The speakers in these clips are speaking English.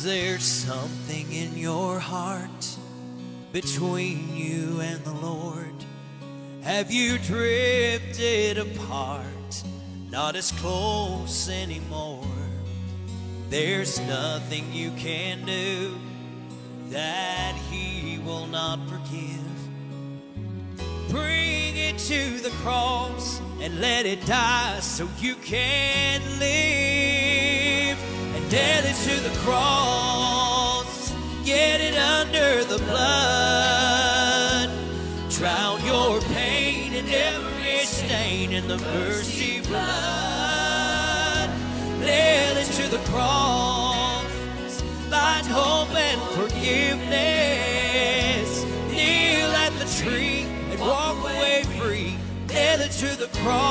Is there something in your heart between you and the Lord? Have you drifted apart, not as close anymore? There's nothing you can do that He will not forgive. Bring it to the cross and let it die so you can live. And nail it to the cross, get it under the blood. Drown your pain and every stain in the mercy blood. Nail it to the cross, find hope and forgiveness. Kneel at the tree and walk away free. Nail it to the cross.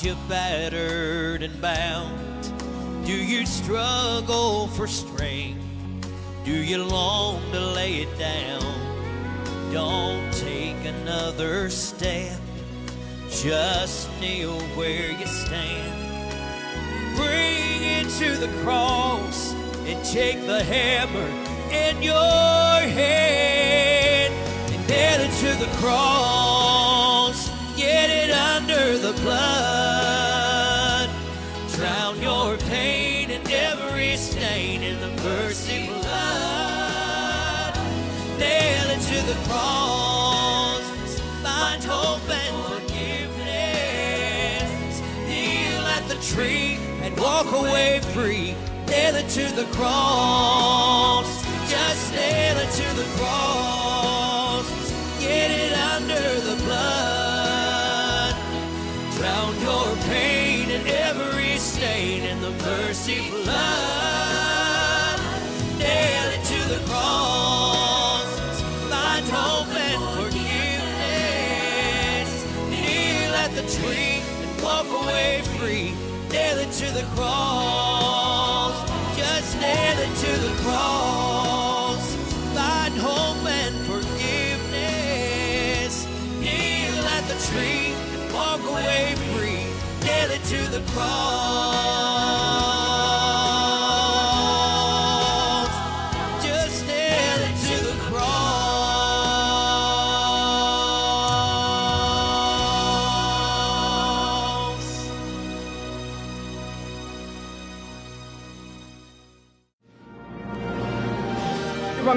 Got you battered and bound? Do you struggle for strength? Do you long to lay it down? Don't take another step. Just kneel where you stand. Bring it to the cross and take the hammer in your hand and nail it to the cross. Get it under the blood. At tree and walk away free. Nail it to the cross. Just nail it to the cross. Get it under the blood. Drown your pain and every stain in the mercy blood. Nail it to the cross. Find hope and forgiveness. Kneel at the tree and walk away free. Nail it to the cross. Just nail it to the cross. Find hope and forgiveness. Kneel at the tree walk away free. Nail it to the cross.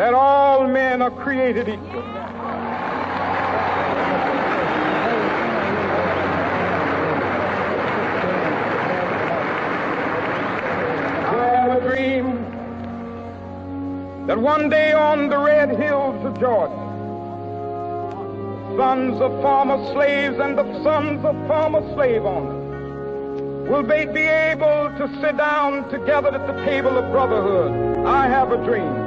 that all men are created equal. I have a dream that one day on the red hills of Georgia, sons of former slaves and the sons of former slave owners will they be able to sit down together at the table of brotherhood. I have a dream.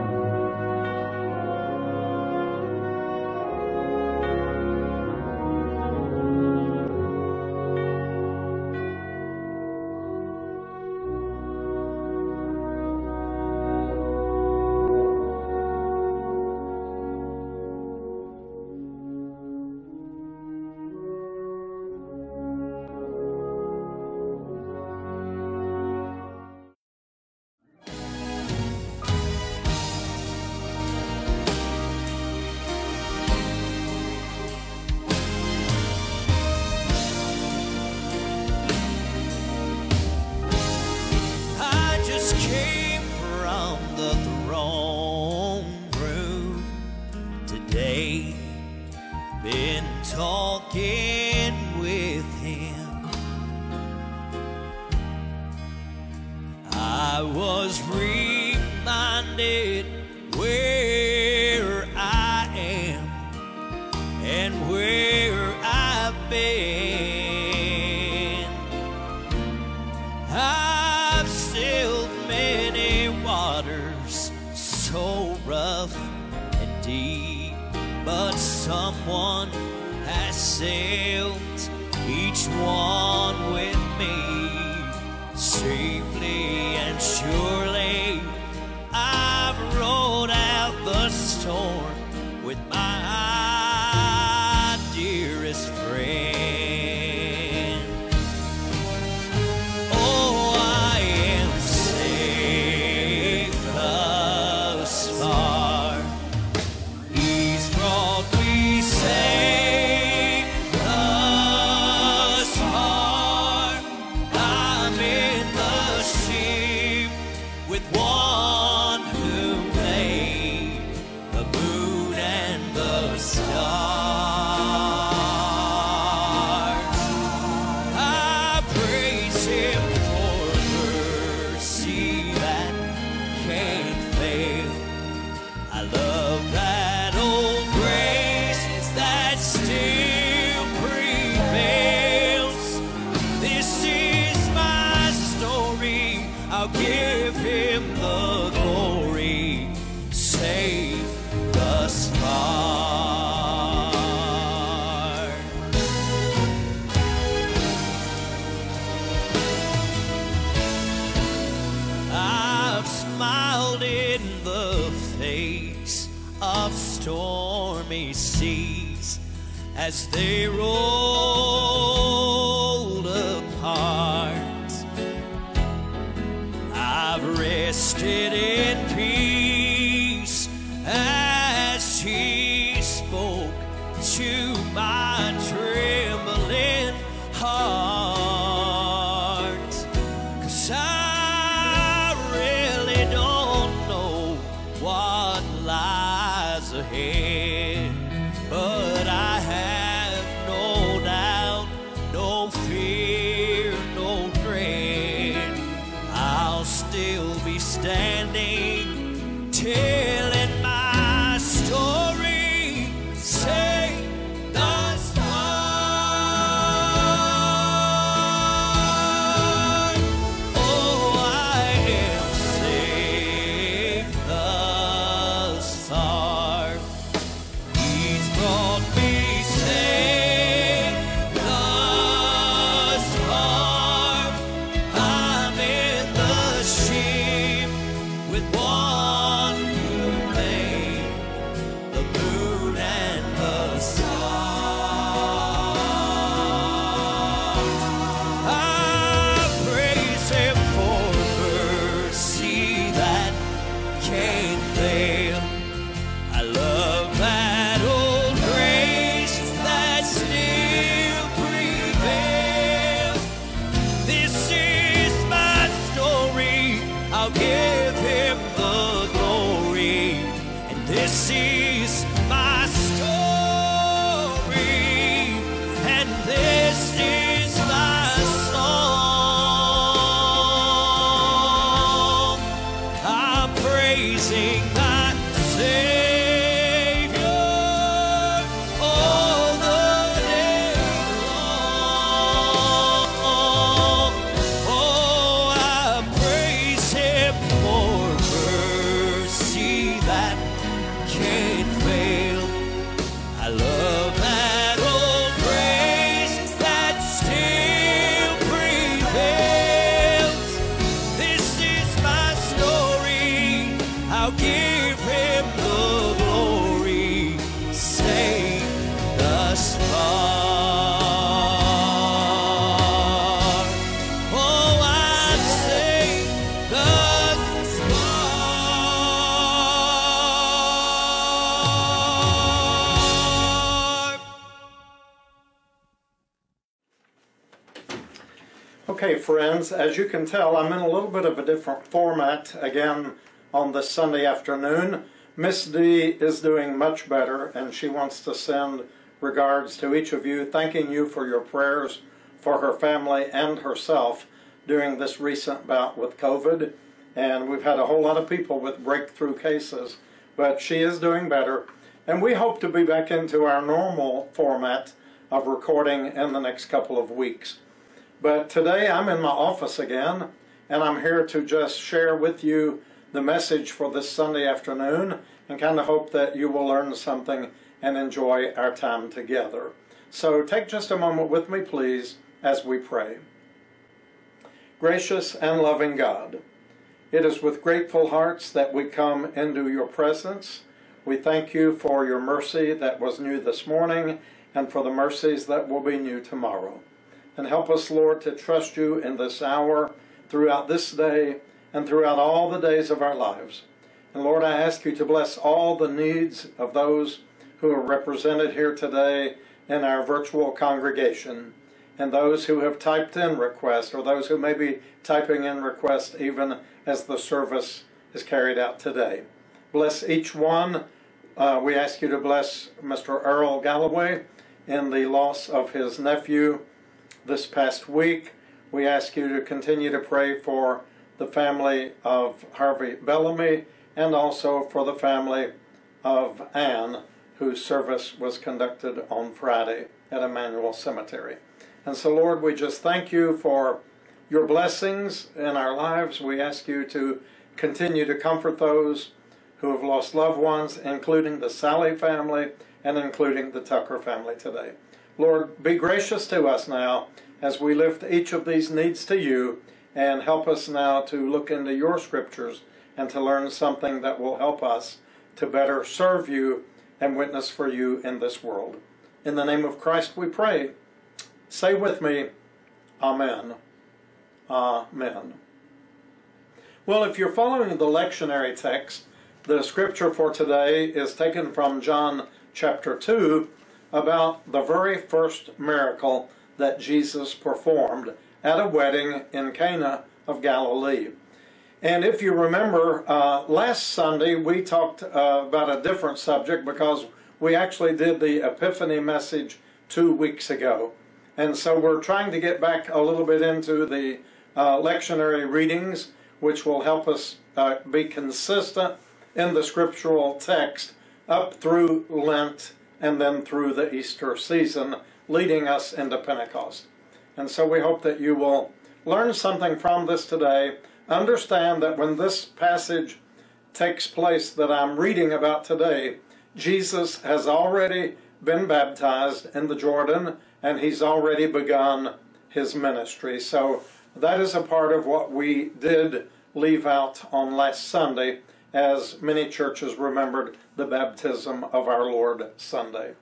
friends. As you can tell, I'm in a little bit of a different format again on this Sunday afternoon. Miss D is doing much better, and she wants to send regards to each of you, thanking you for your prayers for her family and herself during this recent bout with COVID. And we've had a whole lot of people with breakthrough cases, but she is doing better. And we hope to be back into our normal format of recording in the next couple of weeks. But today I'm in my office again, and I'm here to just share with you the message for this Sunday afternoon and kind of hope that you will learn something and enjoy our time together. So take just a moment with me, please, as we pray. Gracious and loving God, it is with grateful hearts that we come into your presence. We thank you for your mercy that was new this morning and for the mercies that will be new tomorrow. And help us, Lord, to trust you in this hour, throughout this day, and throughout all the days of our lives. And Lord, I ask you to bless all the needs of those who are represented here today in our virtual congregation, and those who have typed in requests, or those who may be typing in requests even as the service is carried out today. Bless each one. Uh, we ask you to bless Mr. Earl Galloway in the loss of his nephew this past week. We ask you to continue to pray for the family of Harvey Bellamy and also for the family of Anne, whose service was conducted on Friday at Emmanuel Cemetery. And so, Lord, we just thank you for your blessings in our lives. We ask you to continue to comfort those who have lost loved ones, including the Sally family and including the Tucker family today. Lord, be gracious to us now as we lift each of these needs to you and help us now to look into your scriptures and to learn something that will help us to better serve you and witness for you in this world. In the name of Christ we pray. Say with me, Amen. Amen. Well, if you're following the lectionary text, the scripture for today is taken from John chapter 2 about the very first miracle that Jesus performed at a wedding in Cana of Galilee. And if you remember, uh, last Sunday we talked uh, about a different subject because we actually did the Epiphany message two weeks ago. And so we're trying to get back a little bit into the uh, lectionary readings, which will help us uh, be consistent in the scriptural text up through Lent and then through the Easter season, leading us into Pentecost. And so we hope that you will learn something from this today. Understand that when this passage takes place that I'm reading about today, Jesus has already been baptized in the Jordan and he's already begun his ministry. So that is a part of what we did leave out on last Sunday as many churches remembered the baptism of our Lord Sunday.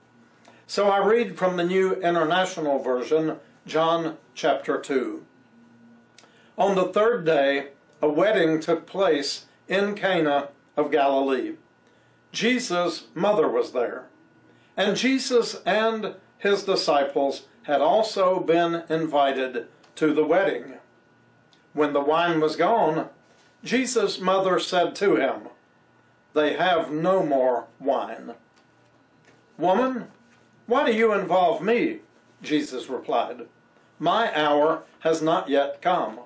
So I read from the New International Version, John chapter 2. On the third day, a wedding took place in Cana of Galilee. Jesus' mother was there, and Jesus and his disciples had also been invited to the wedding. When the wine was gone, Jesus' mother said to him, They have no more wine. Woman, why do you involve me? Jesus replied, My hour has not yet come.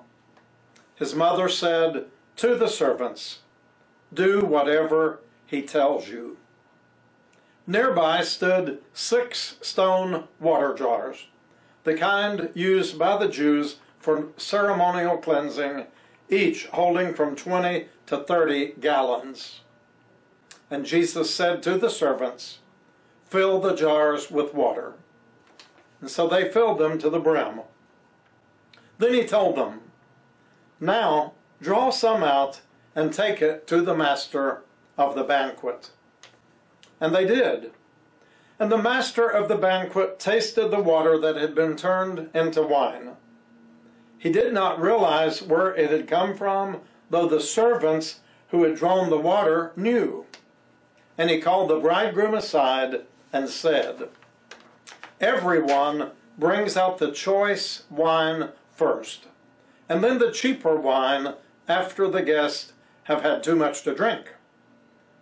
His mother said to the servants, Do whatever he tells you. Nearby stood six stone water jars, the kind used by the Jews for ceremonial cleansing, each holding from 20 to 30 gallons. And Jesus said to the servants, Fill the jars with water. And so they filled them to the brim. Then he told them, Now draw some out and take it to the master of the banquet. And they did. And the master of the banquet tasted the water that had been turned into wine. He did not realize where it had come from, though the servants who had drawn the water knew. And he called the bridegroom aside and said, Everyone brings out the choice wine first, and then the cheaper wine after the guests have had too much to drink.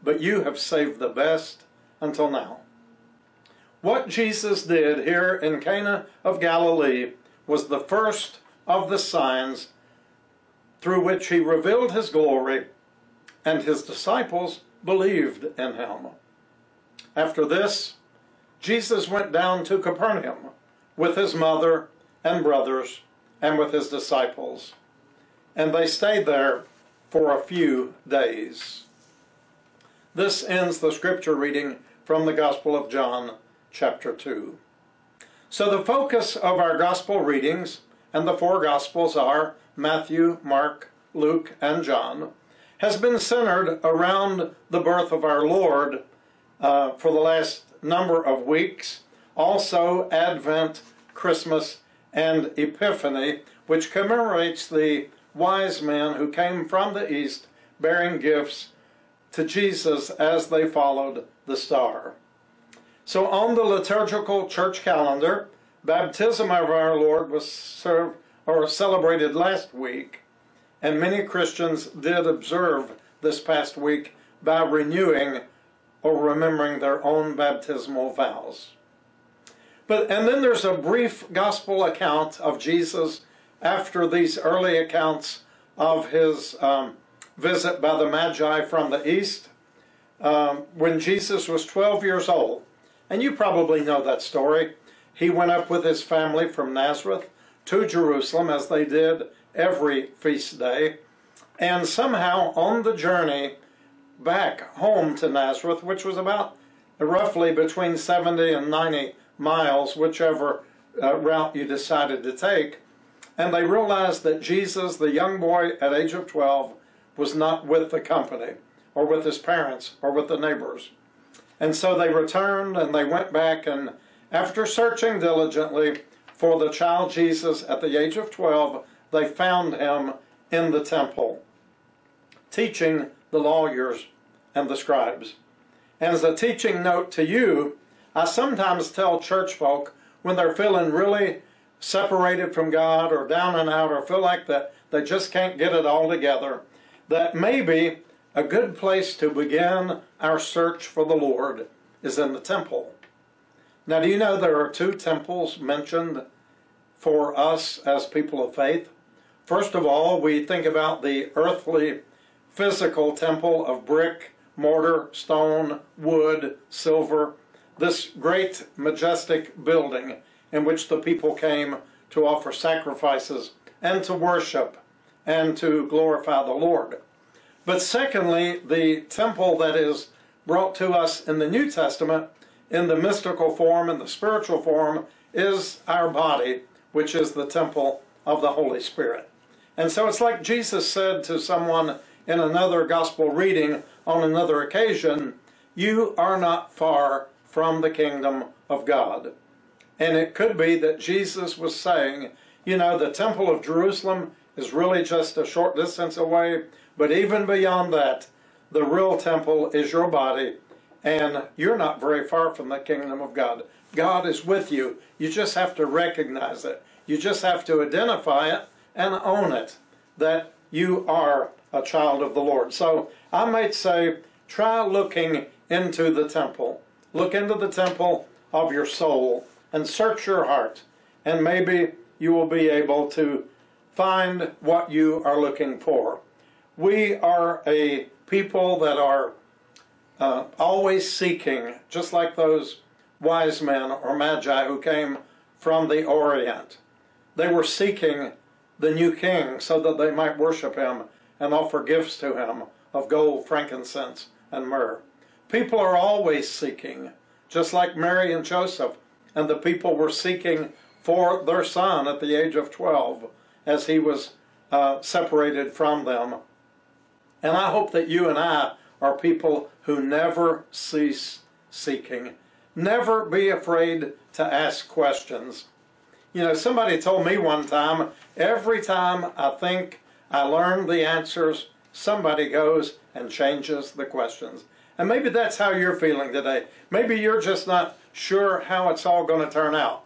But you have saved the best until now. What Jesus did here in Cana of Galilee was the first of the signs through which he revealed his glory, and his disciples believed in him. After this, Jesus went down to Capernaum with his mother and brothers and with his disciples. And they stayed there for a few days. This ends the scripture reading from the Gospel of John, chapter 2. So the focus of our Gospel readings and the four Gospels are Matthew, Mark, Luke, and John, has been centered around the birth of our Lord uh, for the last number of weeks. Also, Advent, Christmas, and Epiphany, which commemorates the wise men who came from the east bearing gifts to Jesus as they followed the star. So, on the liturgical church calendar, baptism of our Lord was served or celebrated last week, and many Christians did observe this past week by renewing or remembering their own baptismal vows. But and then there's a brief gospel account of Jesus after these early accounts of his um, visit by the Magi from the east, um, when Jesus was 12 years old. And you probably know that story. He went up with his family from Nazareth to Jerusalem, as they did every feast day. And somehow on the journey back home to Nazareth, which was about roughly between 70 and 90 miles, whichever uh, route you decided to take, and they realized that Jesus, the young boy at age of 12, was not with the company, or with his parents, or with the neighbors. And so they returned and they went back, and after searching diligently for the child Jesus at the age of 12, they found him in the temple, teaching the lawyers and the scribes. And as a teaching note to you, I sometimes tell church folk when they're feeling really separated from God or down and out or feel like that they just can't get it all together, that maybe a good place to begin our search for the Lord is in the temple. Now, do you know there are two temples mentioned for us as people of faith? First of all, we think about the earthly, physical temple of brick, mortar, stone, wood, silver, this great, majestic building in which the people came to offer sacrifices and to worship and to glorify the Lord. But secondly, the temple that is brought to us in the New Testament in the mystical form and the spiritual form is our body, which is the temple of the Holy Spirit. And so it's like Jesus said to someone in another gospel reading on another occasion, You are not far from the kingdom of God. And it could be that Jesus was saying, you know, the Temple of Jerusalem is really just a short distance away, but even beyond that, the real temple is your body, and you're not very far from the kingdom of God. God is with you. You just have to recognize it. You just have to identify it and own it, that you are a child of the Lord. So I might say, try looking into the temple. Look into the temple of your soul and search your heart, and maybe you will be able to find what you are looking for. We are a people that are uh, always seeking, just like those wise men or magi who came from the Orient. They were seeking the new king so that they might worship him and offer gifts to him of gold, frankincense, and myrrh. People are always seeking, just like Mary and Joseph and the people were seeking for their son at the age of 12 as he was uh, separated from them. And I hope that you and I are people who never cease seeking. Never be afraid to ask questions. You know, somebody told me one time every time I think I learn the answers, somebody goes and changes the questions. And maybe that's how you're feeling today. Maybe you're just not sure how it's all going to turn out.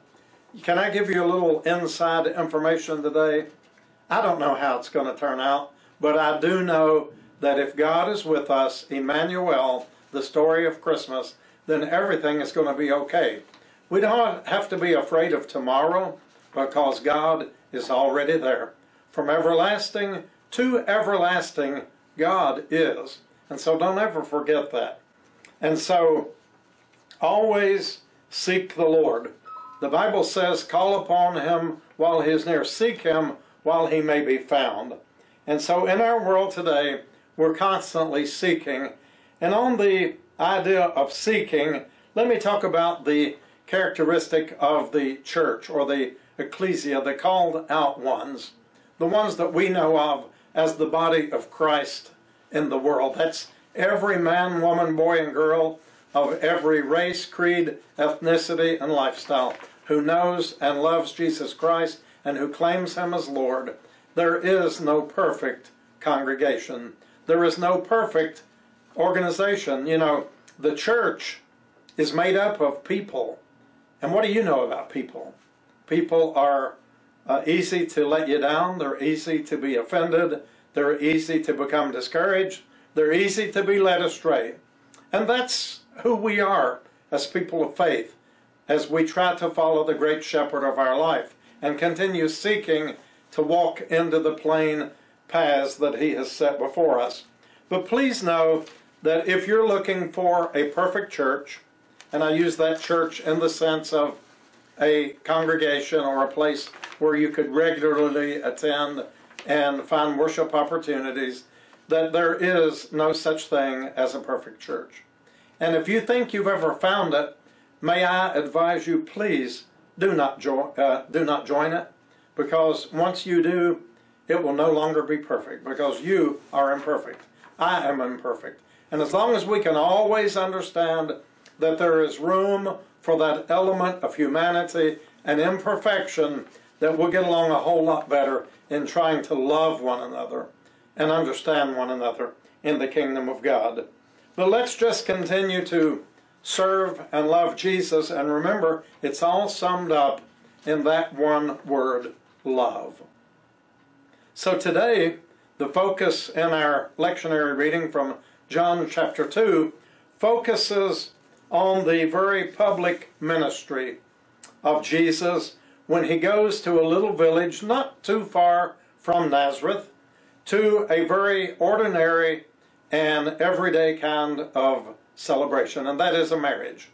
Can I give you a little inside information today? I don't know how it's going to turn out, but I do know that if God is with us, Emmanuel, the story of Christmas, then everything is going to be okay. We don't have to be afraid of tomorrow because God is already there. From everlasting to everlasting, God is. And so don't ever forget that. And so always seek the Lord. The Bible says, call upon him while he is near. Seek him while he may be found. And so in our world today, we're constantly seeking. And on the idea of seeking, let me talk about the characteristic of the church or the ecclesia, the called out ones, the ones that we know of as the body of Christ in the world. That's every man, woman, boy, and girl of every race, creed, ethnicity, and lifestyle who knows and loves Jesus Christ and who claims Him as Lord. There is no perfect congregation. There is no perfect organization. You know, the church is made up of people. And what do you know about people? People are uh, easy to let you down, they're easy to be offended, they're easy to become discouraged, they're easy to be led astray. And that's who we are as people of faith as we try to follow the great shepherd of our life and continue seeking to walk into the plain paths that he has set before us. But please know that if you're looking for a perfect church, and I use that church in the sense of a congregation or a place where you could regularly attend and find worship opportunities, that there is no such thing as a perfect church. And if you think you've ever found it, may I advise you, please do not, jo- uh, do not join it, because once you do, it will no longer be perfect, because you are imperfect. I am imperfect. And as long as we can always understand that there is room for that element of humanity and imperfection, that we'll get along a whole lot better in trying to love one another and understand one another in the kingdom of God. But let's just continue to serve and love Jesus and remember it's all summed up in that one word, love. So today, the focus in our lectionary reading from John chapter 2 focuses on the very public ministry of Jesus when he goes to a little village not too far from Nazareth to a very ordinary and everyday kind of celebration, and that is a marriage.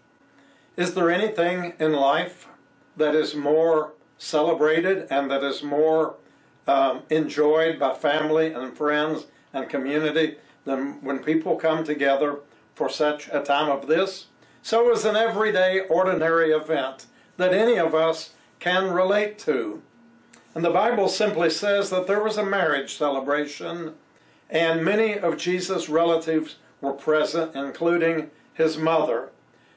Is there anything in life that is more celebrated and that is more um, enjoyed by family and friends and community than when people come together for such a time of this? So is an everyday, ordinary event that any of us can relate to. And the Bible simply says that there was a marriage celebration and many of Jesus' relatives were present, including his mother.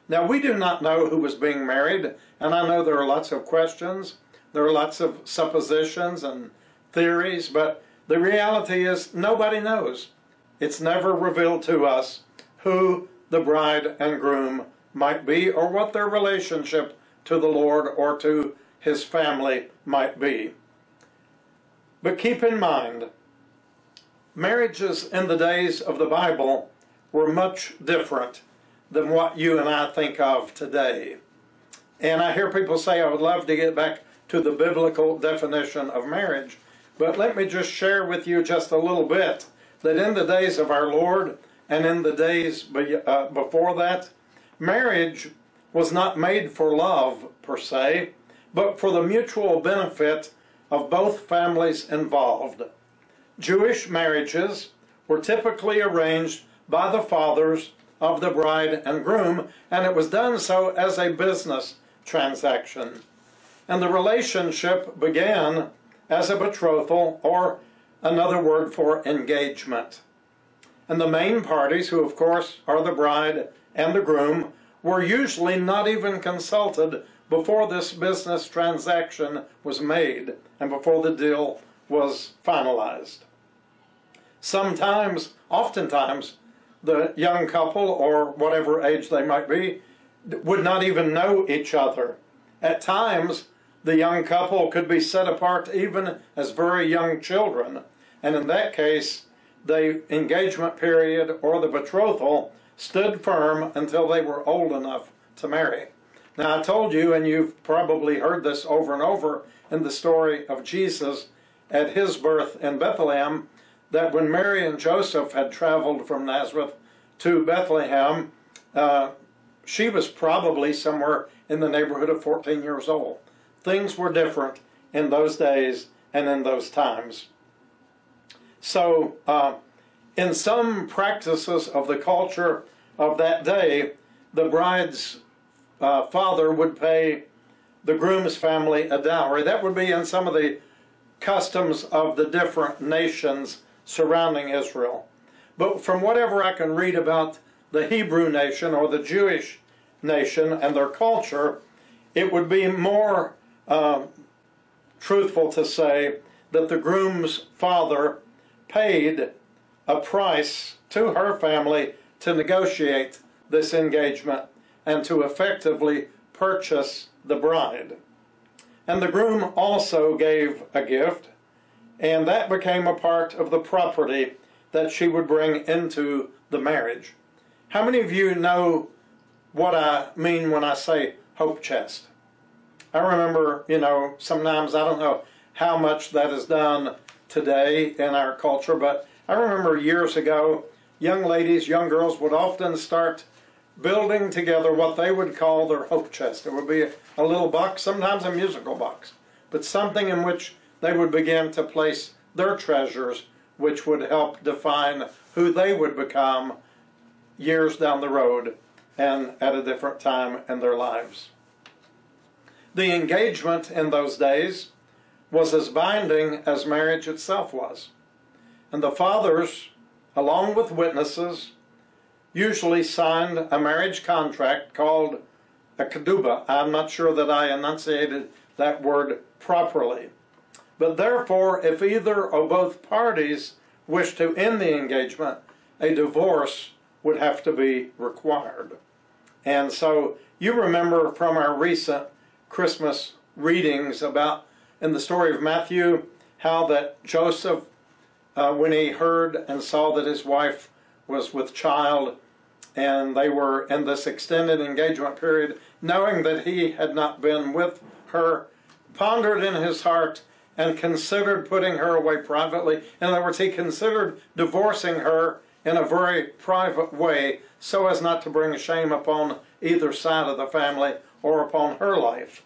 Now, we do not know who was being married, and I know there are lots of questions, there are lots of suppositions and theories, but the reality is nobody knows. It's never revealed to us who the bride and groom might be or what their relationship to the Lord or to his family might be. But keep in mind, marriages in the days of the Bible were much different than what you and I think of today. And I hear people say, I would love to get back to the biblical definition of marriage. But let me just share with you just a little bit that in the days of our Lord and in the days uh, before that, marriage was not made for love per se, but for the mutual benefit of both families involved. Jewish marriages were typically arranged by the fathers of the bride and groom, and it was done so as a business transaction. And the relationship began as a betrothal, or another word for engagement. And the main parties, who of course are the bride and the groom, were usually not even consulted before this business transaction was made and before the deal was finalized. Sometimes, oftentimes, the young couple, or whatever age they might be, would not even know each other. At times, the young couple could be set apart even as very young children. And in that case, the engagement period or the betrothal stood firm until they were old enough to marry. Now, I told you, and you've probably heard this over and over in the story of Jesus at his birth in Bethlehem, that when Mary and Joseph had traveled from Nazareth to Bethlehem, uh, she was probably somewhere in the neighborhood of 14 years old. Things were different in those days and in those times. So, uh, in some practices of the culture of that day, the bride's uh, father would pay the groom's family a dowry. That would be in some of the customs of the different nations surrounding Israel. But from whatever I can read about the Hebrew nation or the Jewish nation and their culture, it would be more uh, truthful to say that the groom's father paid a price to her family to negotiate this engagement and to effectively purchase the bride. And the groom also gave a gift, and that became a part of the property that she would bring into the marriage. How many of you know what I mean when I say hope chest? I remember, you know, sometimes I don't know how much that is done today in our culture, but I remember years ago, young ladies, young girls would often start building together what they would call their hope chest. It would be a little box, sometimes a musical box, but something in which they would begin to place their treasures, which would help define who they would become years down the road and at a different time in their lives. The engagement in those days was as binding as marriage itself was. And the fathers, along with witnesses, usually signed a marriage contract called a ketubah. I'm not sure that I enunciated that word properly. But therefore, if either or both parties wish to end the engagement, a divorce would have to be required. And so you remember from our recent Christmas readings about in the story of Matthew how that Joseph, uh, when he heard and saw that his wife was with child and they were in this extended engagement period, knowing that he had not been with her, pondered in his heart and considered putting her away privately. In other words, he considered divorcing her in a very private way so as not to bring shame upon either side of the family or upon her life.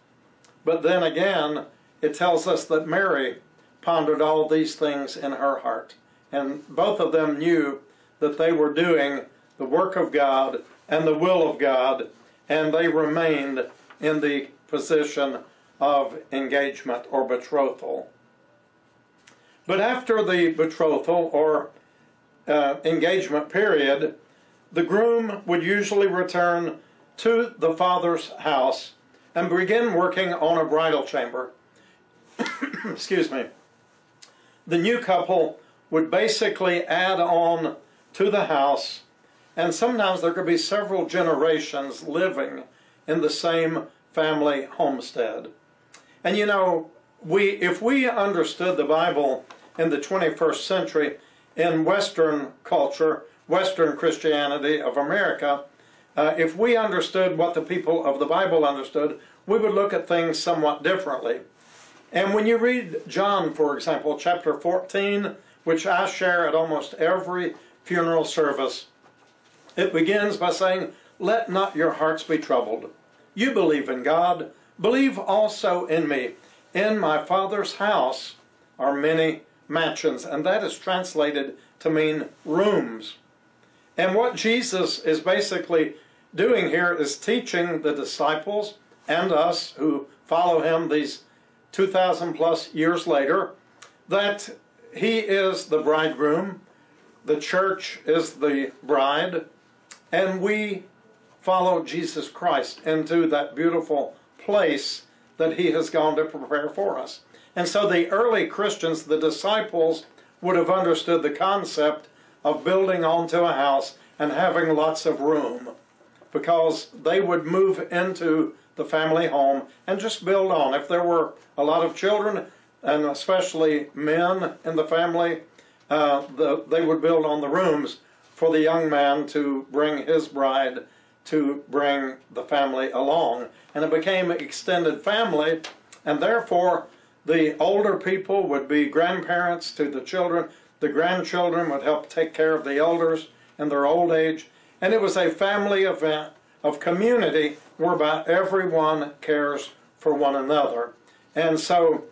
But then again, it tells us that Mary pondered all these things in her heart. And both of them knew that they were doing the work of God and the will of God, and they remained in the position of engagement or betrothal. But after the betrothal or uh, engagement period, the groom would usually return to the father's house and begin working on a bridal chamber. Excuse me. The new couple would basically add on to the house, and sometimes there could be several generations living in the same family homestead. And you know, we if we understood the Bible in the 21st century in Western culture, Western Christianity of America, uh, if we understood what the people of the Bible understood, we would look at things somewhat differently. And when you read John, for example, chapter 14, which I share at almost every funeral service, it begins by saying, Let not your hearts be troubled. You believe in God, believe also in me. In my Father's house are many mansions, and that is translated to mean rooms. And what Jesus is basically doing here is teaching the disciples and us who follow him these 2,000 plus years later that he is the bridegroom, the church is the bride, and we follow Jesus Christ into that beautiful place that he has gone to prepare for us. And so the early Christians, the disciples, would have understood the concept of building onto a house and having lots of room because they would move into the family home and just build on. If there were a lot of children, and especially men in the family, uh, the, they would build on the rooms for the young man to bring his bride to bring the family along. And it became extended family, and therefore the older people would be grandparents to the children. The grandchildren would help take care of the elders in their old age. And it was a family event of community whereby everyone cares for one another. And so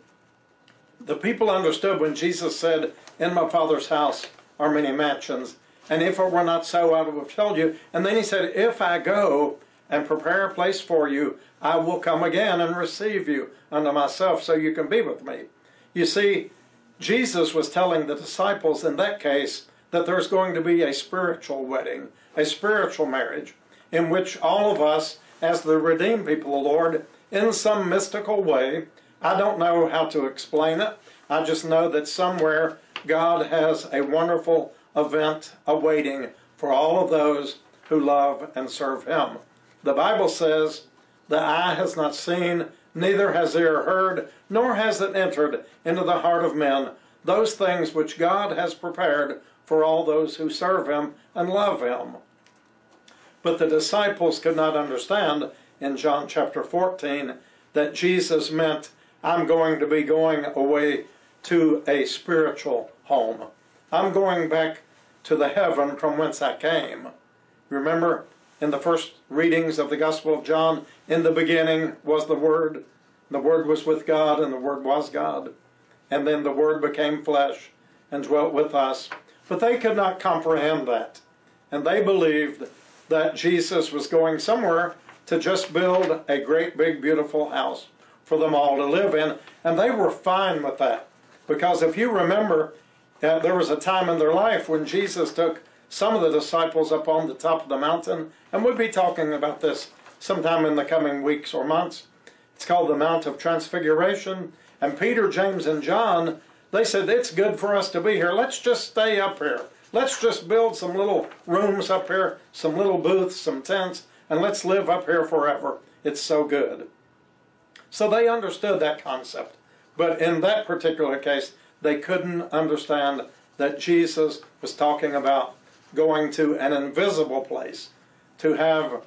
the people understood when Jesus said, In my Father's house are many mansions, and if it were not so, I would have told you. And then he said, If I go and prepare a place for you, I will come again and receive you unto myself so you can be with me. You see, Jesus was telling the disciples in that case that there's going to be a spiritual wedding, a spiritual marriage, in which all of us, as the redeemed people of the Lord, in some mystical way, I don't know how to explain it. I just know that somewhere God has a wonderful event awaiting for all of those who love and serve Him. The Bible says, The eye has not seen, neither has ear heard, nor has it entered into the heart of men those things which God has prepared for all those who serve Him and love Him. But the disciples could not understand in John chapter 14 that Jesus meant, I'm going to be going away to a spiritual home. I'm going back to the heaven from whence I came. Remember in the first readings of the Gospel of John, in the beginning was the Word, the Word was with God, and the Word was God. And then the Word became flesh and dwelt with us. But they could not comprehend that. And they believed that Jesus was going somewhere to just build a great, big, beautiful house for them all to live in. And they were fine with that. Because if you remember, uh, there was a time in their life when Jesus took some of the disciples up on the top of the mountain, and we'll be talking about this sometime in the coming weeks or months. It's called the Mount of Transfiguration. And Peter, James, and John, they said, It's good for us to be here. Let's just stay up here. Let's just build some little rooms up here, some little booths, some tents, and let's live up here forever. It's so good. So they understood that concept. But in that particular case, they couldn't understand that Jesus was talking about going to an invisible place, to have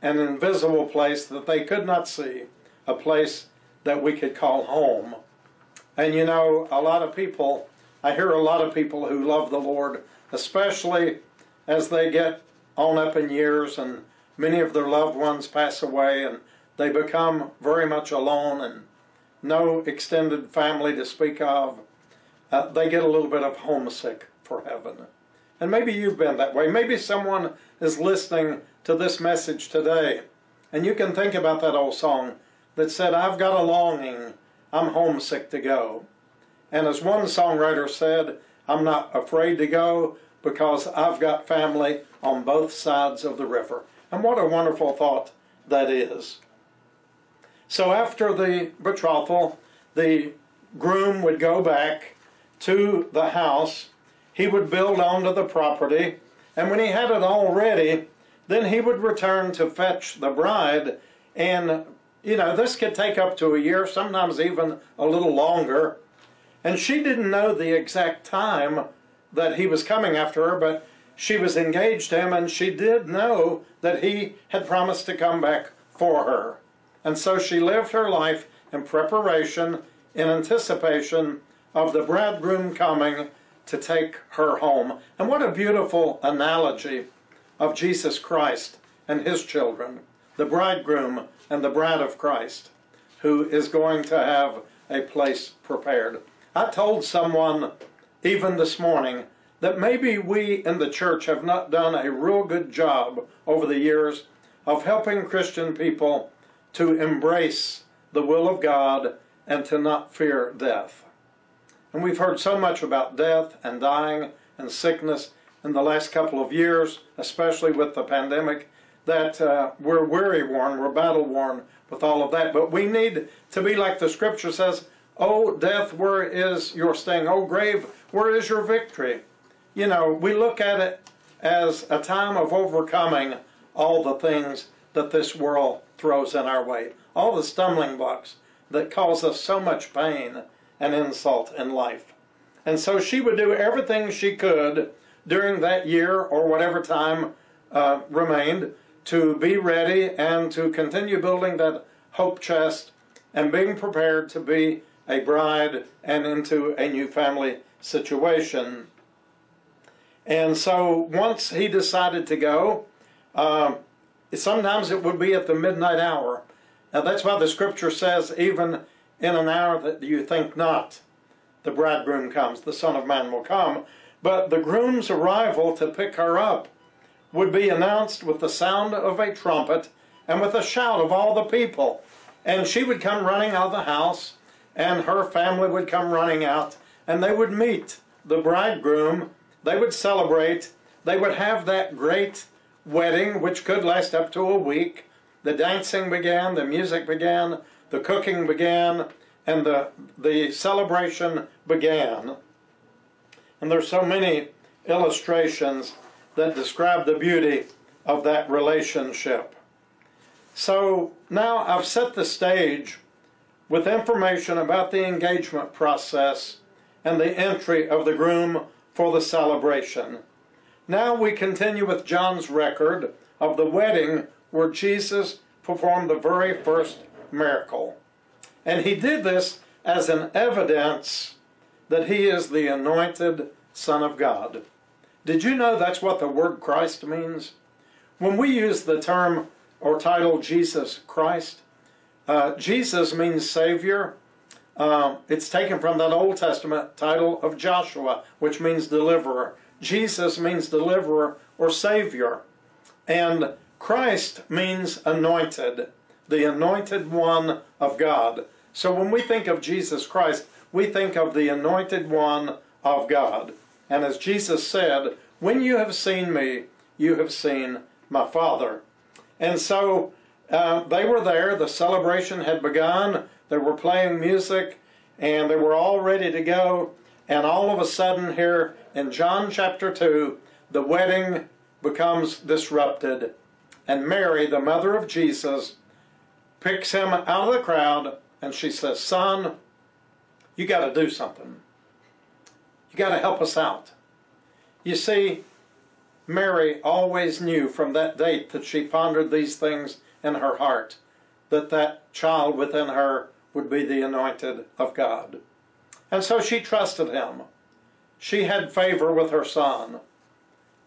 an invisible place that they could not see, a place that we could call home. And you know, a lot of people, I hear a lot of people who love the Lord, especially as they get on up in years and many of their loved ones pass away and they become very much alone and no extended family to speak of. Uh, they get a little bit of homesick for heaven. And maybe you've been that way. Maybe someone is listening to this message today, and you can think about that old song that said, I've got a longing, I'm homesick to go. And as one songwriter said, I'm not afraid to go because I've got family on both sides of the river. And what a wonderful thought that is. So after the betrothal, the groom would go back to the house he would build onto the property, and when he had it all ready, then he would return to fetch the bride. And, you know, this could take up to a year, sometimes even a little longer. And she didn't know the exact time that he was coming after her, but she was engaged to him, and she did know that he had promised to come back for her. And so she lived her life in preparation, in anticipation of the bridegroom coming to take her home. And what a beautiful analogy of Jesus Christ and his children, the bridegroom and the bride of Christ, who is going to have a place prepared. I told someone even this morning that maybe we in the church have not done a real good job over the years of helping Christian people to embrace the will of God and to not fear death. And we've heard so much about death and dying and sickness in the last couple of years, especially with the pandemic, that uh, we're weary worn, we're battle worn with all of that. But we need to be like the scripture says, Oh, death, where is your sting? Oh, grave, where is your victory? You know, we look at it as a time of overcoming all the things that this world throws in our way, all the stumbling blocks that cause us so much pain and insult in life. And so she would do everything she could during that year or whatever time uh, remained to be ready and to continue building that hope chest and being prepared to be a bride and into a new family situation. And so once he decided to go, uh, sometimes it would be at the midnight hour. Now that's why the scripture says, even in an hour that you think not. the bridegroom comes, the Son of Man will come. But the groom's arrival to pick her up would be announced with the sound of a trumpet and with a shout of all the people. And she would come running out of the house, and her family would come running out, and they would meet the bridegroom. They would celebrate. They would have that great wedding, which could last up to a week. The dancing began, the music began, the cooking began, and the, the celebration began. And there's so many illustrations that describe the beauty of that relationship. So now I've set the stage with information about the engagement process and the entry of the groom for the celebration. Now we continue with John's record of the wedding where Jesus performed the very first miracle. And he did this as an evidence that he is the anointed Son of God. Did you know that's what the word Christ means? When we use the term or title Jesus Christ, uh, Jesus means Savior. Uh, it's taken from that Old Testament title of Joshua, which means deliverer. Jesus means deliverer or Savior. And Christ means anointed, the anointed one of God. So when we think of Jesus Christ, we think of the anointed one of God. And as Jesus said, when you have seen me, you have seen my Father. And so uh, they were there, the celebration had begun, they were playing music, and they were all ready to go. And all of a sudden, here in John chapter 2, the wedding becomes disrupted. And Mary, the mother of Jesus, picks him out of the crowd and she says, Son, you got to do something. You got to help us out. You see, Mary always knew from that date that she pondered these things in her heart that that child within her would be the anointed of God. And so she trusted him. She had favor with her son.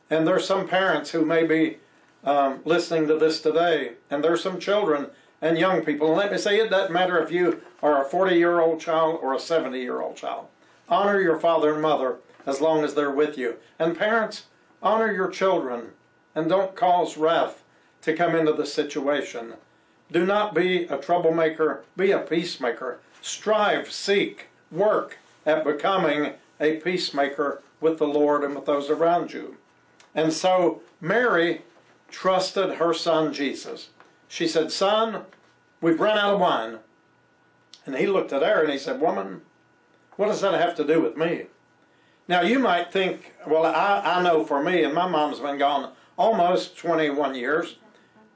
And there's some parents who may be um, listening to this today, and there's some children and young people. And let me say, it doesn't matter if you are a 40 year old child or a 70 year old child. Honor your father and mother as long as they're with you. And parents, honor your children and don't cause wrath to come into the situation. Do not be a troublemaker, be a peacemaker. Strive, seek, work at becoming a peacemaker with the Lord and with those around you. And so Mary trusted her son Jesus. She said, Son, we've run out of wine. And he looked at her and he said, Woman, what does that have to do with me? Now you might think, well, I, I know for me, and my mom's been gone almost 21 years,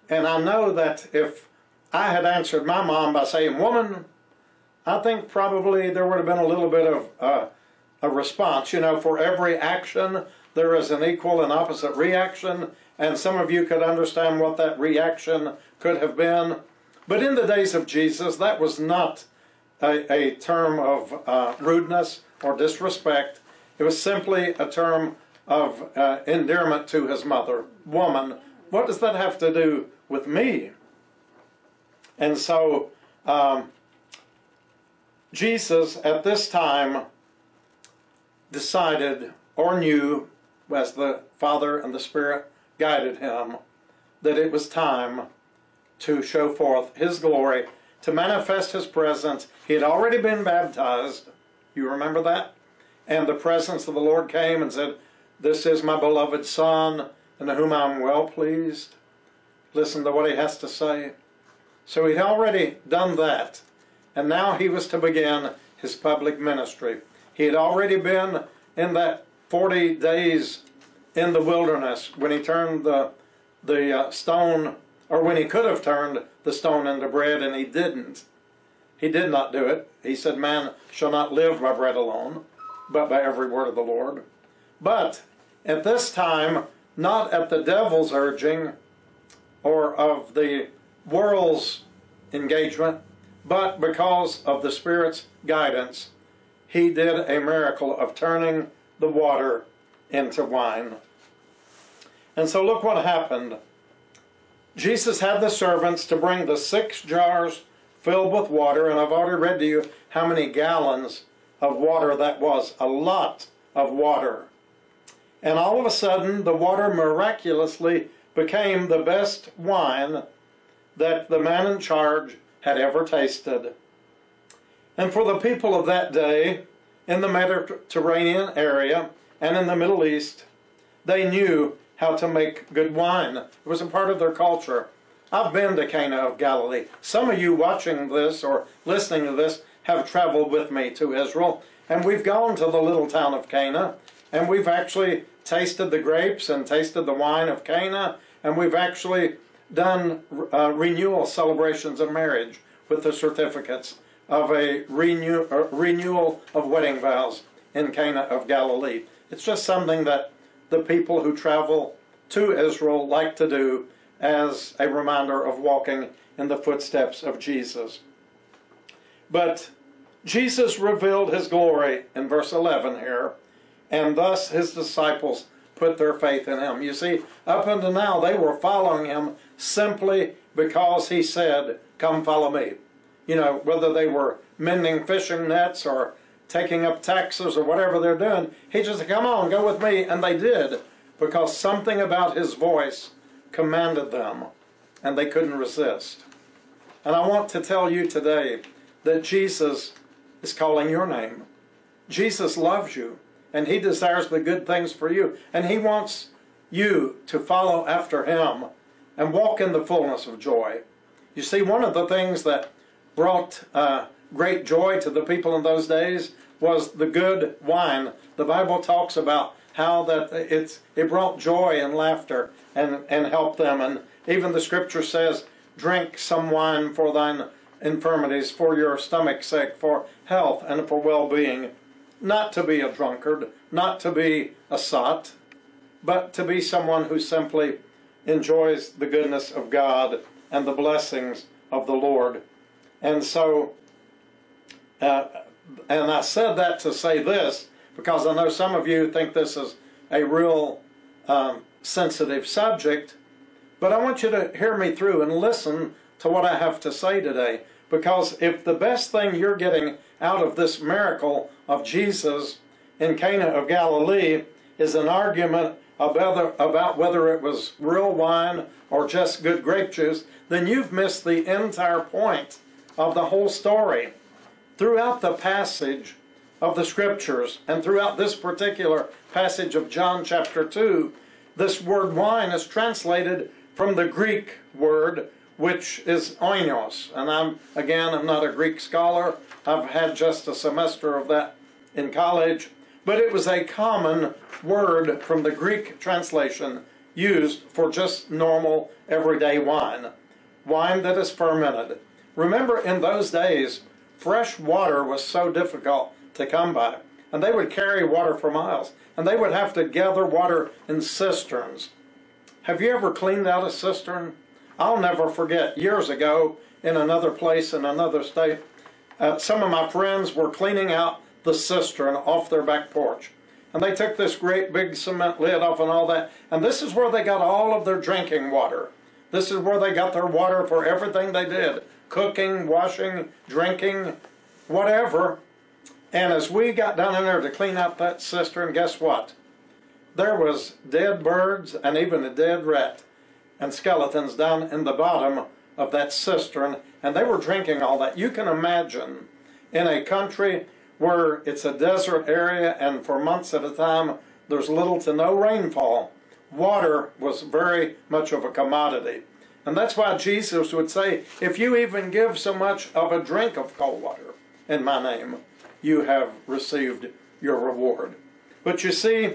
and I know that if I had answered my mom by saying, Woman, I think probably there would have been a little bit of uh, a response. You know, for every action, there is an equal and opposite reaction, and some of you could understand what that reaction could have been. But in the days of Jesus, that was not a, a term of uh, rudeness or disrespect. It was simply a term of uh, endearment to his mother. Woman, what does that have to do with me? And so, um, Jesus at this time decided or knew, as the Father and the Spirit guided him, that it was time to show forth his glory, to manifest his presence. He had already been baptized. You remember that? And the presence of the Lord came and said, This is my beloved Son, in whom I'm well pleased. Listen to what he has to say. So he'd already done that. And now he was to begin his public ministry. He had already been in that 40 days in the wilderness when he turned the, the uh, stone, or when he could have turned the stone into bread, and he didn't. He did not do it. He said, Man shall not live by bread alone, but by every word of the Lord. But at this time, not at the devil's urging or of the world's engagement, but because of the Spirit's guidance, he did a miracle of turning the water into wine. And so look what happened. Jesus had the servants to bring the six jars filled with water, and I've already read to you how many gallons of water that was, a lot of water. And all of a sudden, the water miraculously became the best wine that the man in charge had ever tasted. And for the people of that day, in the Mediterranean area and in the Middle East, they knew how to make good wine. It was a part of their culture. I've been to Cana of Galilee. Some of you watching this or listening to this have traveled with me to Israel, and we've gone to the little town of Cana, and we've actually tasted the grapes and tasted the wine of Cana, and we've actually done uh, renewal celebrations of marriage with the certificates of a renew, uh, renewal of wedding vows in Cana of Galilee. It's just something that the people who travel to Israel like to do as a reminder of walking in the footsteps of Jesus. But Jesus revealed his glory in verse 11 here, and thus his disciples put their faith in him. You see, up until now, they were following him simply because he said, Come follow me. You know, whether they were mending fishing nets or taking up taxes or whatever they're doing, he just said, Come on, go with me. And they did because something about his voice commanded them and they couldn't resist. And I want to tell you today that Jesus is calling your name. Jesus loves you and he desires the good things for you. And he wants you to follow after him and walk in the fullness of joy. You see, one of the things that brought uh, great joy to the people in those days was the good wine. The Bible talks about how that it's, it brought joy and laughter and, and helped them. And even the scripture says, drink some wine for thine infirmities, for your stomach's sake, for health and for well-being. Not to be a drunkard, not to be a sot, but to be someone who simply enjoys the goodness of God and the blessings of the Lord. And so, uh, and I said that to say this because I know some of you think this is a real um, sensitive subject, but I want you to hear me through and listen to what I have to say today. Because if the best thing you're getting out of this miracle of Jesus in Cana of Galilee is an argument about, about whether it was real wine or just good grape juice, then you've missed the entire point of the whole story. Throughout the passage of the scriptures and throughout this particular passage of John chapter 2, this word wine is translated from the Greek word which is oinos. And I'm, again, I'm not a Greek scholar. I've had just a semester of that in college. But it was a common word from the Greek translation used for just normal everyday wine. Wine that is fermented. Remember, in those days, fresh water was so difficult to come by. And they would carry water for miles. And they would have to gather water in cisterns. Have you ever cleaned out a cistern? I'll never forget years ago in another place in another state, uh, some of my friends were cleaning out the cistern off their back porch. And they took this great big cement lid off and all that. And this is where they got all of their drinking water. This is where they got their water for everything they did cooking, washing, drinking, whatever. And as we got down in there to clean out that cistern, guess what? There was dead birds and even a dead rat and skeletons down in the bottom of that cistern, and they were drinking all that. You can imagine in a country where it's a desert area and for months at a time there's little to no rainfall, water was very much of a commodity. And that's why Jesus would say, if you even give so much of a drink of cold water in my name, you have received your reward. But you see,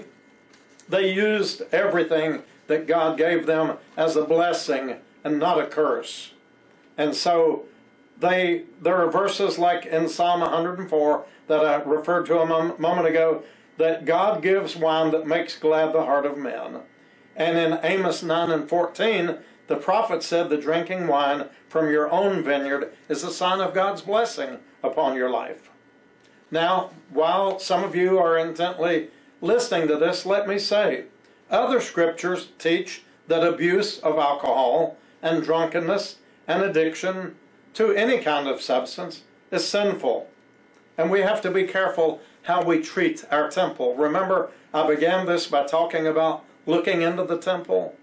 they used everything that God gave them as a blessing and not a curse. And so they there are verses like in Psalm 104 that I referred to a moment ago that God gives wine that makes glad the heart of men. And in Amos 9 and 14, the prophet said the drinking wine from your own vineyard is a sign of God's blessing upon your life. Now, while some of you are intently listening to this, let me say other scriptures teach that abuse of alcohol and drunkenness and addiction to any kind of substance is sinful. And we have to be careful how we treat our temple. Remember, I began this by talking about looking into the temple.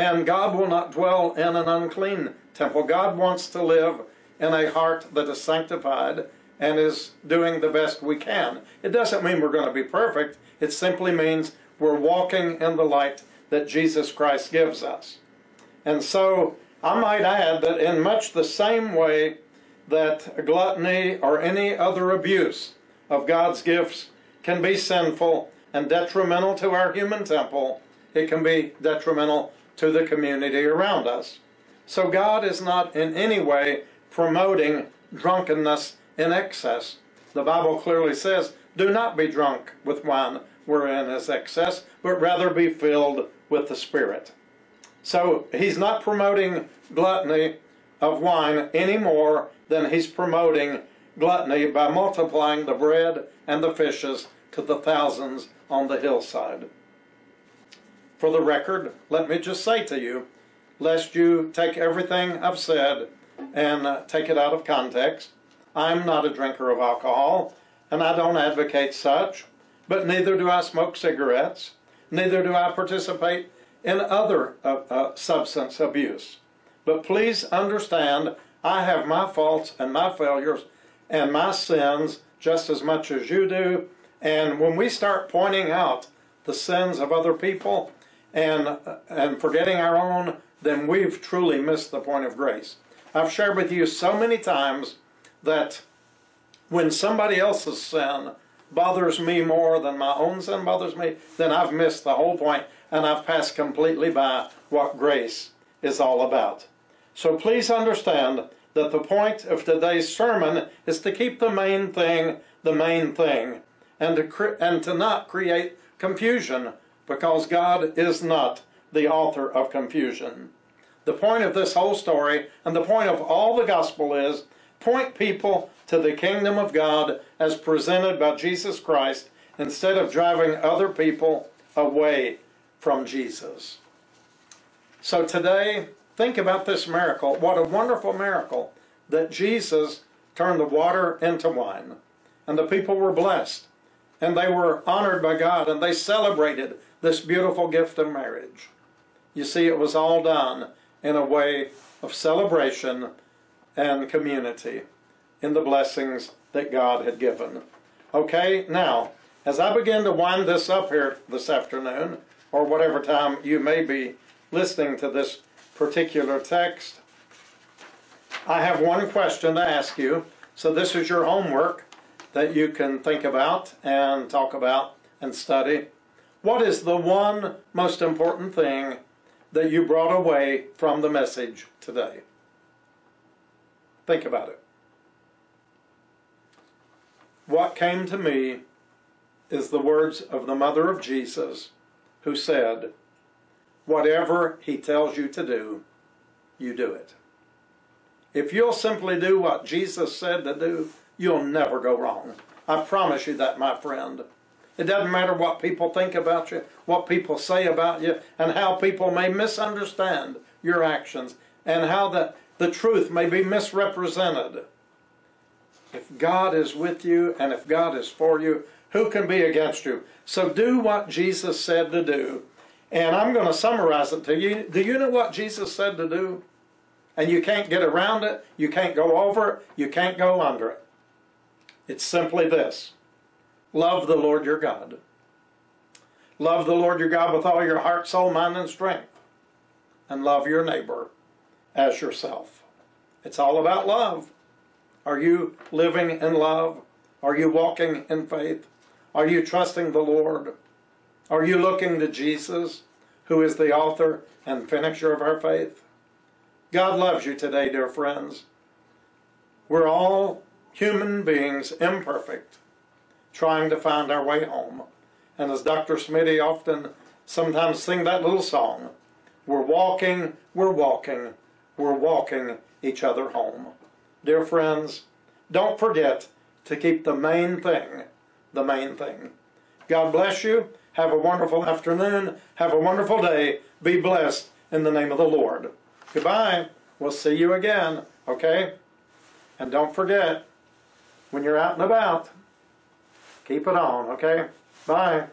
And God will not dwell in an unclean temple. God wants to live in a heart that is sanctified and is doing the best we can. It doesn't mean we're going to be perfect. It simply means we're walking in the light that Jesus Christ gives us. And so I might add that in much the same way that gluttony or any other abuse of God's gifts can be sinful and detrimental to our human temple, it can be detrimental to the community around us. So God is not in any way promoting drunkenness in excess. The Bible clearly says, do not be drunk with wine wherein is excess, but rather be filled with the Spirit. So he's not promoting gluttony of wine any more than he's promoting gluttony by multiplying the bread and the fishes to the thousands on the hillside. For the record, let me just say to you, lest you take everything I've said and uh, take it out of context, I'm not a drinker of alcohol, and I don't advocate such, but neither do I smoke cigarettes, neither do I participate in other uh, uh, substance abuse. But please understand, I have my faults and my failures and my sins just as much as you do. And when we start pointing out the sins of other people and, and forgetting our own, then we've truly missed the point of grace. I've shared with you so many times that when somebody else's sin bothers me more than my own sin bothers me, then I've missed the whole point and I've passed completely by what grace is all about. So please understand that the point of today's sermon is to keep the main thing the main thing and to, and to not create confusion because God is not the author of confusion. The point of this whole story and the point of all the gospel is point people to the kingdom of God as presented by Jesus Christ instead of driving other people away from Jesus. So today, think about this miracle. What a wonderful miracle that Jesus turned the water into wine. And the people were blessed. And they were honored by God. And they celebrated this beautiful gift of marriage. You see, it was all done in a way of celebration and community in the blessings that God had given. Okay, now, as I begin to wind this up here this afternoon, or whatever time you may be listening to this particular text, I have one question to ask you. So, this is your homework that you can think about and talk about and study. What is the one most important thing that you brought away from the message today? Think about it. What came to me is the words of the mother of Jesus who said, Whatever he tells you to do, you do it. If you'll simply do what Jesus said to do, you'll never go wrong. I promise you that, my friend. It doesn't matter what people think about you, what people say about you, and how people may misunderstand your actions, and how the, the truth may be misrepresented. If God is with you and if God is for you, who can be against you? So do what Jesus said to do. And I'm going to summarize it to you. Do you know what Jesus said to do? And you can't get around it, you can't go over it, you can't go under it. It's simply this love the Lord your God. Love the Lord your God with all your heart, soul, mind, and strength. And love your neighbor as yourself. It's all about love. Are you living in love? Are you walking in faith? Are you trusting the Lord? Are you looking to Jesus, who is the author and finisher of our faith? God loves you today, dear friends. We're all human beings, imperfect, trying to find our way home. And as Dr. Smitty often sometimes sing that little song, we're walking, we're walking, we're walking each other home. Dear friends, don't forget to keep the main thing the main thing. God bless you. Have a wonderful afternoon. Have a wonderful day. Be blessed in the name of the Lord. Goodbye. We'll see you again, okay? And don't forget, when you're out and about, keep it on, okay? Bye.